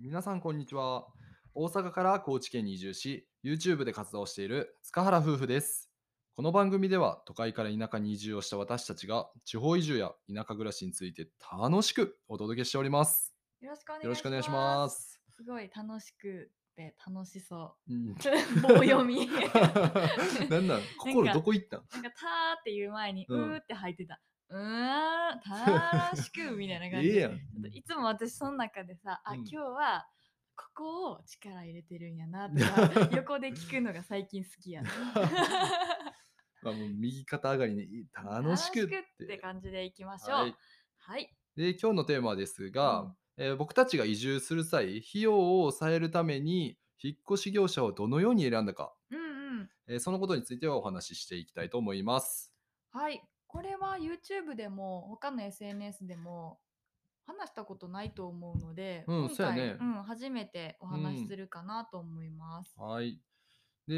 皆さんこんにちは大阪から高知県に移住し YouTube で活動している塚原夫婦ですこの番組では都会から田舎に移住をした私たちが地方移住や田舎暮らしについて楽しくお届けしておりますよろしくお願いします。すすごい楽しくて楽しそうんう。棒読み。なんなん心どこ行ったん？なんかたーっていう前に、ううんーって入ってた。うーん、楽しくみたいな感じで。ええやんいつも私その中でさ、あ、うん今日はここを力入れてるんやなとか 横で聞くのが最近好きやな。まあもう右肩上がりに楽しくってって感じでいきましょう。ははいい。で今日のテーマですが、うんえー僕たちが移住する際費用を抑えるために引っ越し業者をどのように選んだか、うんうん。えーそのことについてはお話ししていきたいと思います。はい、これは YouTube でも他の SNS でも話したことないと思うので、うん今うやねうん、初めてお話しするかなと思います。はい。で、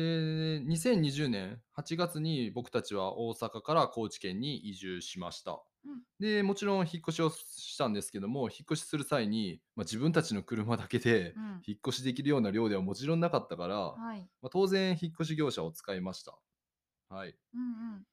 2020年8月に僕たちは大阪から高知県に移住しました。うんで、もちろん引っ越しをしたんですけども、引っ越しする際に、まあ、自分たちの車だけでうん引っ越しできるような量ではもちろんなかったから、はい、まあ、当然引っ越し業者を使いました。はい。うんうん、うん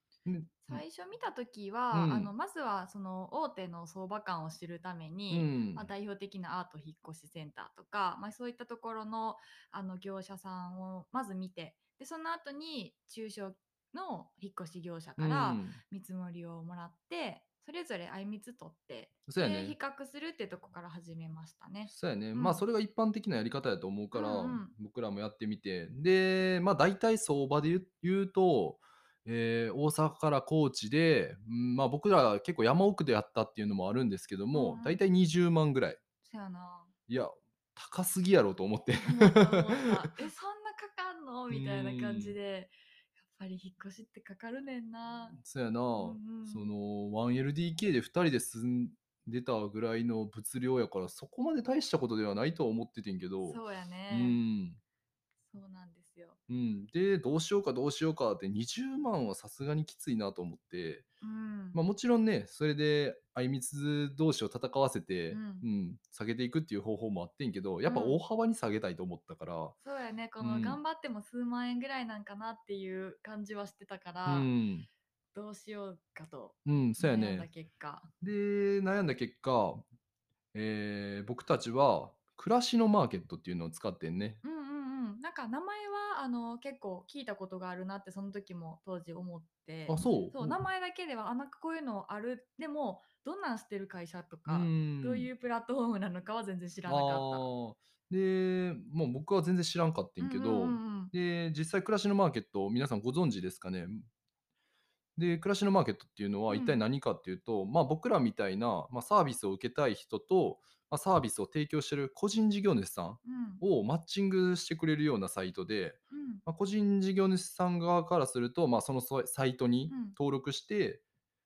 最初見た時は、うん。あのまずはその大手の相場感を知るためうに、ん。まあ、代表的なアート引っ越しセンターとか、まあ、そういったところのあの業者さんをまず見てでその後に中小の引っ越し業者から、うん。見積もりをもらってそれぞれあいみつ取ってそうや比較するってとこから始めましたね。そうやね、うん。まあそれが一般的なやり方やと思うから、うんうん僕らもやってみて。でまあ大体相場で言うと、えー大阪から高知で、うんまあ僕ら結構山奥でやったっていうのもあるんですけども、うんうん。大体20万ぐらい。そやな。いや高すぎやろと思って。思った思ったえそんなかかんの？みたいな感じで。やっぱり引っ越しってかかるねんな。そうやな、んうん。その 1LDK で2人で住んでたぐらいの物量やからそこまで大したことではないとは思っててんけど。そうやうね。ん。そうなんですよ。うん、でどうしようかどうしようかって20万はさすがにきついなと思って、うん。まあ、もちろんねそれであいみつ同士を戦わせて、ううんん下げていくっていう方法もあってんけどやっぱうん。大幅に下げたいと思ったから、そうやねこうん。の頑張っても数万円ぐらいなんかなっていう感じはしてたかうら、ん。どうしようかとうん、そうや悩んだね結果。で悩んだ結果、えー僕たちは暮らしのマーケットっていうのを使ってんね。うんうんうん、なんか名前はあの結構聞いたことがあるなってその時も当時思って。あそう。そう名前だけではあなんかこういうのある。でもどんなんしてる会社とか、んどういうプラットフォームなのかは全然知らなかっあー。でもう僕は全然知らんかってた。んけど、うんうんうんうん。で実際暮らしのマーケット皆さんご存知ですかね？で暮らしのマーケットっていうのはうん一体何かっていうと、まあ、僕らみたいな、まあ、サービスを受けたい人と、まあ、サービスを提供してる個人事業主さんうん。をマッチングしてくれるようなサイトで、うん。まあ、個人事業主さん側からすると、まあ、そのササイトにうん。登録して、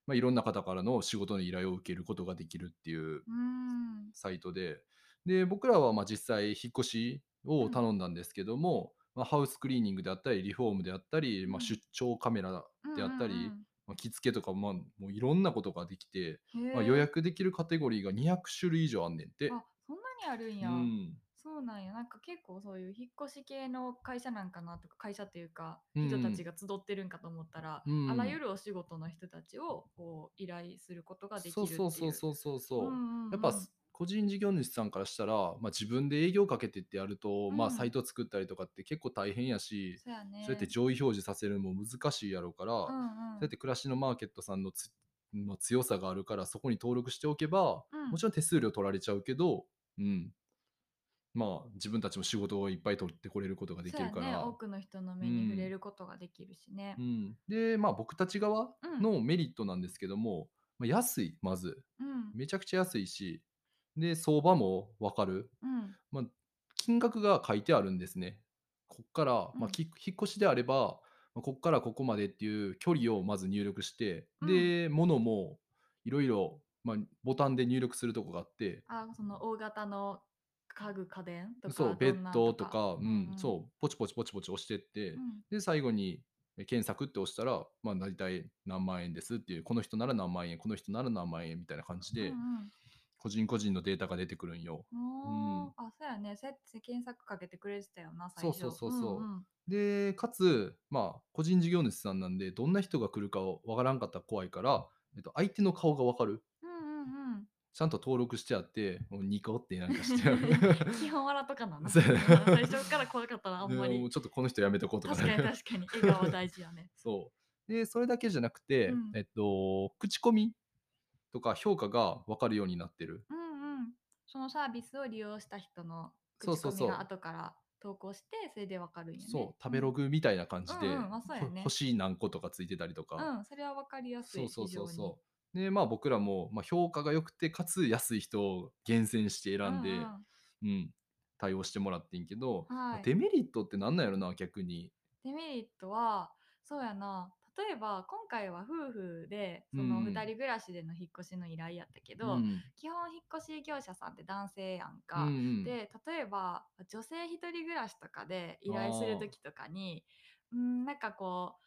まあ、いろんな方からの仕事の依頼を受けることができるっていううん。サイトでで僕らはまあ実際引っ越しを頼んだんですけども、まあ、ハウスクリーニングであったりリフォームであったり、まあ、うん。出張カメラであったり、うんまあ、着付けとか、まあ、もういろんなことができて、うんうんまあ、予約できるカテゴリーが200種類以上あんねんて。あそんなにあるんうや、ん。そうなんや。なんか結構そういう引っ越し系の会社なんかなとか会社というかうん人たちが集ってるんかと思ったら、うんあらゆるお仕事の人たちをこう依頼することができるそうっていう。そうそうそうそうそう、んんん。やっぱ個人事業主さんからしたら、まあ、自分で営業かけてってやると、まあ、うん。サイト作ったりとかって結構大変やし、そうやね。そうやって上位表示させるのも難しいやろうから、うんうん。そうやって暮らしのマーケットさんのつの強さがあるからそこに登録しておけば、うん。もちろん手数料取られちゃうけど、うん、まあ自分たちも仕事をいっぱい取ってこれることができるから。そうやね、多くの人の目に触れることができるしね。う。ん、でまあ僕たち側のメリットなんですけども、まあ、安いまず。うん。めちゃくちゃ安いしで相場も分かる、うん。まあ、金額が書いてあるんですね。こっから、まあ、うん。き引っ越しであれば、まあ、こっからここまでっていう距離をまず入力して、うん。で物もいろいろまあボタンで入力するとこがあって。あその大型の家具家電とかそうベッどんなドとか、うんうんそうポチポチポチポチ押してって、うん。で最後にえ検索って押したら、まあ、大体何万円ですっていうこの人なら何万円この人なら何万円みたいな感じで、うん個人個人のデータが出てくるんよ。うん、おあそうやね。そうやって検索かけてくれてたよな、最初。そうそうそうそううんうんで、かつ、まあ、個人事業主さんなんで、どんな人が来るかをわからんかったら怖いから、えっと、相手の顔がわかる。うんうんうん。ちゃんと登録してあって、もうニコってなんかして。基本笑っとかなな。そうやねうん最初から怖かったらあんまりでもう。ちょっとこの人やめとこうとか確かに確かに。笑顔は大事やね。そう。で、それだけじゃなくて、うんえっと、口コミとか評価が分かるようになってる。うんうん。そのサービスを利用した人のそうそうそう口コミが後から投稿して、それでわかるんやね。そう、食べログみたいな感じで、うんうんまあそうやね ほ星何個とかついてたりとか。うん。うん、それはわかりやすい。そうそうそう。で、まあ僕らも、まあ、評価が良くて、かつ安い人を厳選して選んで、ううんうん対応してもらってんけど、まあはいデメリットってなんなんやろな、逆に。デメリットはそうやな例えば今回は夫婦でそのうん。2人暮らしでの引っ越しの依頼やったけうど、ん。基本引っ越し業者さんって男性やんうんか。うん。で例えば女性一人暮らしとかで依頼する時とかにうんなんかこう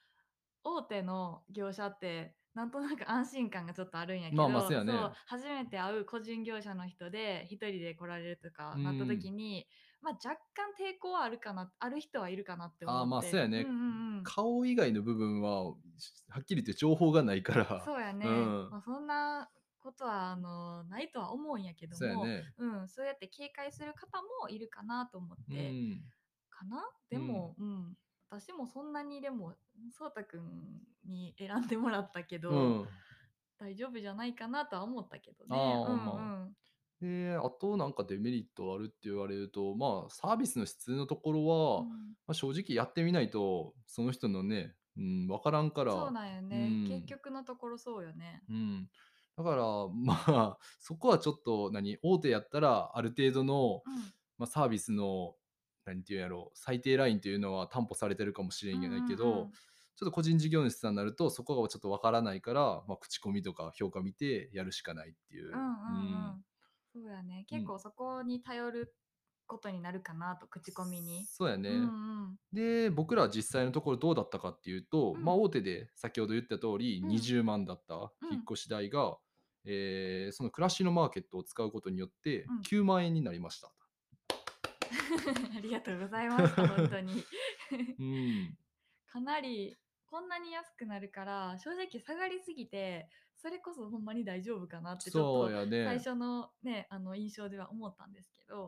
大手の業者ってなんとなく安心感がちょっとあるんやけど、まあまあそう初めて会う個人業者の人で一人で来られるとかなった時に、まあ、若干抵抗はあるかなある人はいるかなって思ってあーまあそうやねんうんうん顔以外の部分は、はっきり言って情報がないから。そうやね、うんまあ、そんなことはあのないとは思うんやけどもそうやね。うん、そうやって警戒する方もいるかなと思っうて、ん。かなでも、うん私もそんなにでもそうたくんに選んでもらったけど、うん。大丈夫じゃないかなとは思ったけどね。あーうんまで、あとなんかデメリットあるって言われると、まあサービスの質のところは、うんまあ、正直やってみないと、その人のね、うん、分からんから。そうなんよね、うん結局のところそうよね。うん。だから、まあ、そこはちょっと、何、大手やったら、ある程度の、まあ、サービスの、何て言うんやろう、最低ラインというのは担保されてるかもしれんやないけど、うんうんうんちょっと個人事業主さんになると、そこがちょっとわからないから、まあ、口コミとか評価見てやるしかないっていう。うんうんうんそうやね結構そこに頼ることになるかなと口コミに。そうやね。うんうんで、僕ら実際のところどうだったかっていうと、うんまあ大手で先ほど言った通りうん20万だったうん引っ越し代が、えーその暮らしのマーケットを使うことによってうん9万円になりました。ありがとうございました本当に。うん。かなりこんなに安くなるから正直下がりすぎてそれこそほんまに大丈夫かなってちょっと。最初のねあの印象では思ったんですけど、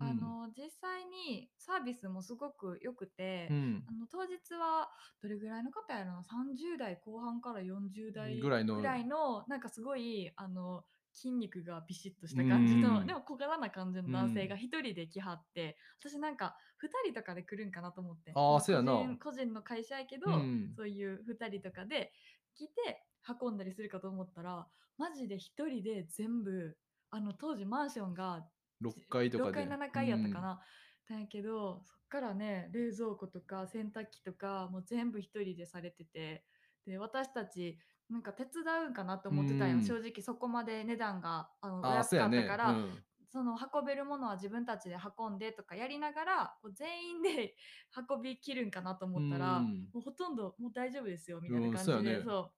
うんあの実際にサービスもすごく良くて、うんあ。の当日はどれぐらいの方やろな？30代後半から40代ぐらいのぐらいのなんかすごいあの筋肉がビシッとした感じの、うん。でも小柄な感じの男性が一人で来はって、私なんか2人とかで来るんかなと思ってあーそうやな。個人個人の会社やけど、うん。そういう2人とかで来て運んだりするかと思ったらマジで1人で全部あの当時マンションが6階とか6で。階7階やったかな、だん。やけどそっからね冷蔵庫とか洗濯機とかもう全部一人でされててで私たちなんか手伝うんかなと思ってたんよ、うん正直そこまで値段があのおうん。ああ、安そうやね。かったから、うんその運べるものは自分たちで運んでとかやりながらこう全員で 運びきるんかなと思ったら、うんもうほとんどもう大丈夫ですよみたいなうん感じで、そうやねそ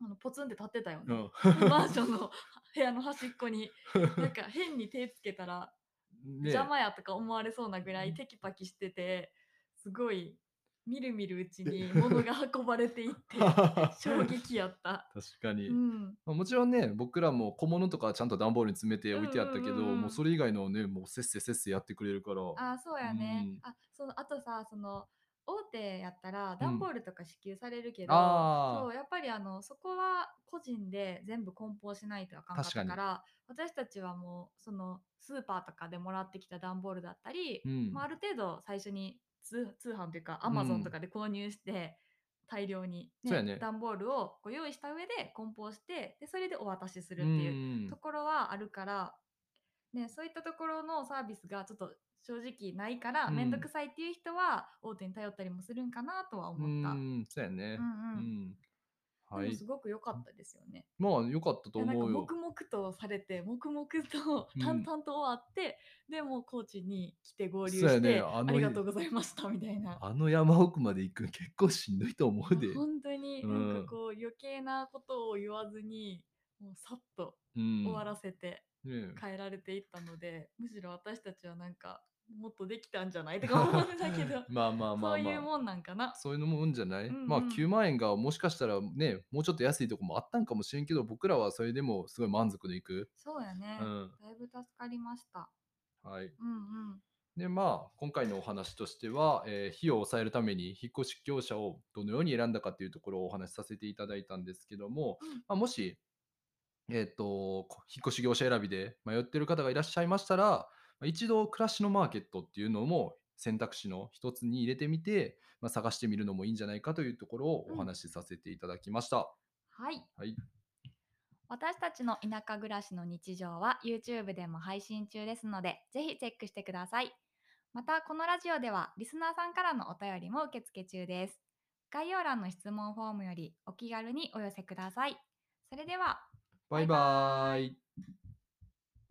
うあのポツンって立ってたよね。うん。マンションの 部屋の端っこになんか変に手つけたらね邪魔やとか思われそうなぐらいテキパキしててすごいみるみるうちに物が運ばれていって 衝撃やった。確かに。うん、まあもちろんね、僕らも小物とかはちゃんと段ボールに詰めて置いてあったけど、うんうんうんうんもうそれ以外のね、もうせっせせっせやってくれるから。あそうやね。うんあそのあとさその大手やったら段ボールとか支給されるけど、あーそうやっぱりあのそこは個人で全部梱包しないとあかんかったから私たちはもうそのスーパーとかでもらってきた段ボールだったり、うんまあ、ある程度最初に通通販というかアうんマゾンとかで購入して、大量に、そうやね段ボールをこう用意した上で梱包してでそれでお渡しするうっていう。んところはあるから、ね、そういったところのサービスがちょっと正直ないからうん面倒、くさいっていう人は大手に頼ったりもするんかなとはう思った。ん、そうやね。うんうんうんはいでもす。ごく良かったですよね。まあ、良かったといやなんか思うよ。黙々とされて黙々とうん淡々と終わって、でもうコーチに来て合流して、ねありがとうございましたみたいな。あの山奥まで行くの結構しんどいと思うで。本当にうんなんかこう余計なことを言わずにもうさっとうん終わらせて、変えられていったのでむしろ私たちはなんかもっとできたんじゃないとか思うんだけど まあまあまあまあ。そういうもんなんかな。そういうのもうんじゃない、うんうんまあ9万円がもしかしたらね、もうちょっと安いとこもあったんかもしれんけど、僕らはそれでもすごい満足でいく。そうやね、うんだいぶ助かりました。はい。うんうん。で、まあ、今回のお話としては、えー費用を抑えるために引っ越し業者をどのように選んだかっていうところをお話しさせていただいたんですけども、うんまあ、もし、えっ、と、こ引っ越し業者選びで迷ってる方がいらっしゃいましたら、まあ一度暮らしのマーケットっていうのも選択肢の一つに入れてみて、まあ、探してみるのもいいんじゃないかというところをお話しさせていただきました。はい。はい。私たちの田舎暮らしの日常は YouTube でも配信中ですので、ぜひチェックしてください。また、このラジオではリスナーさんからのお便りも受付中です。概要欄の質問フォームよりお気軽にお寄せください。それでは、バイバーイ。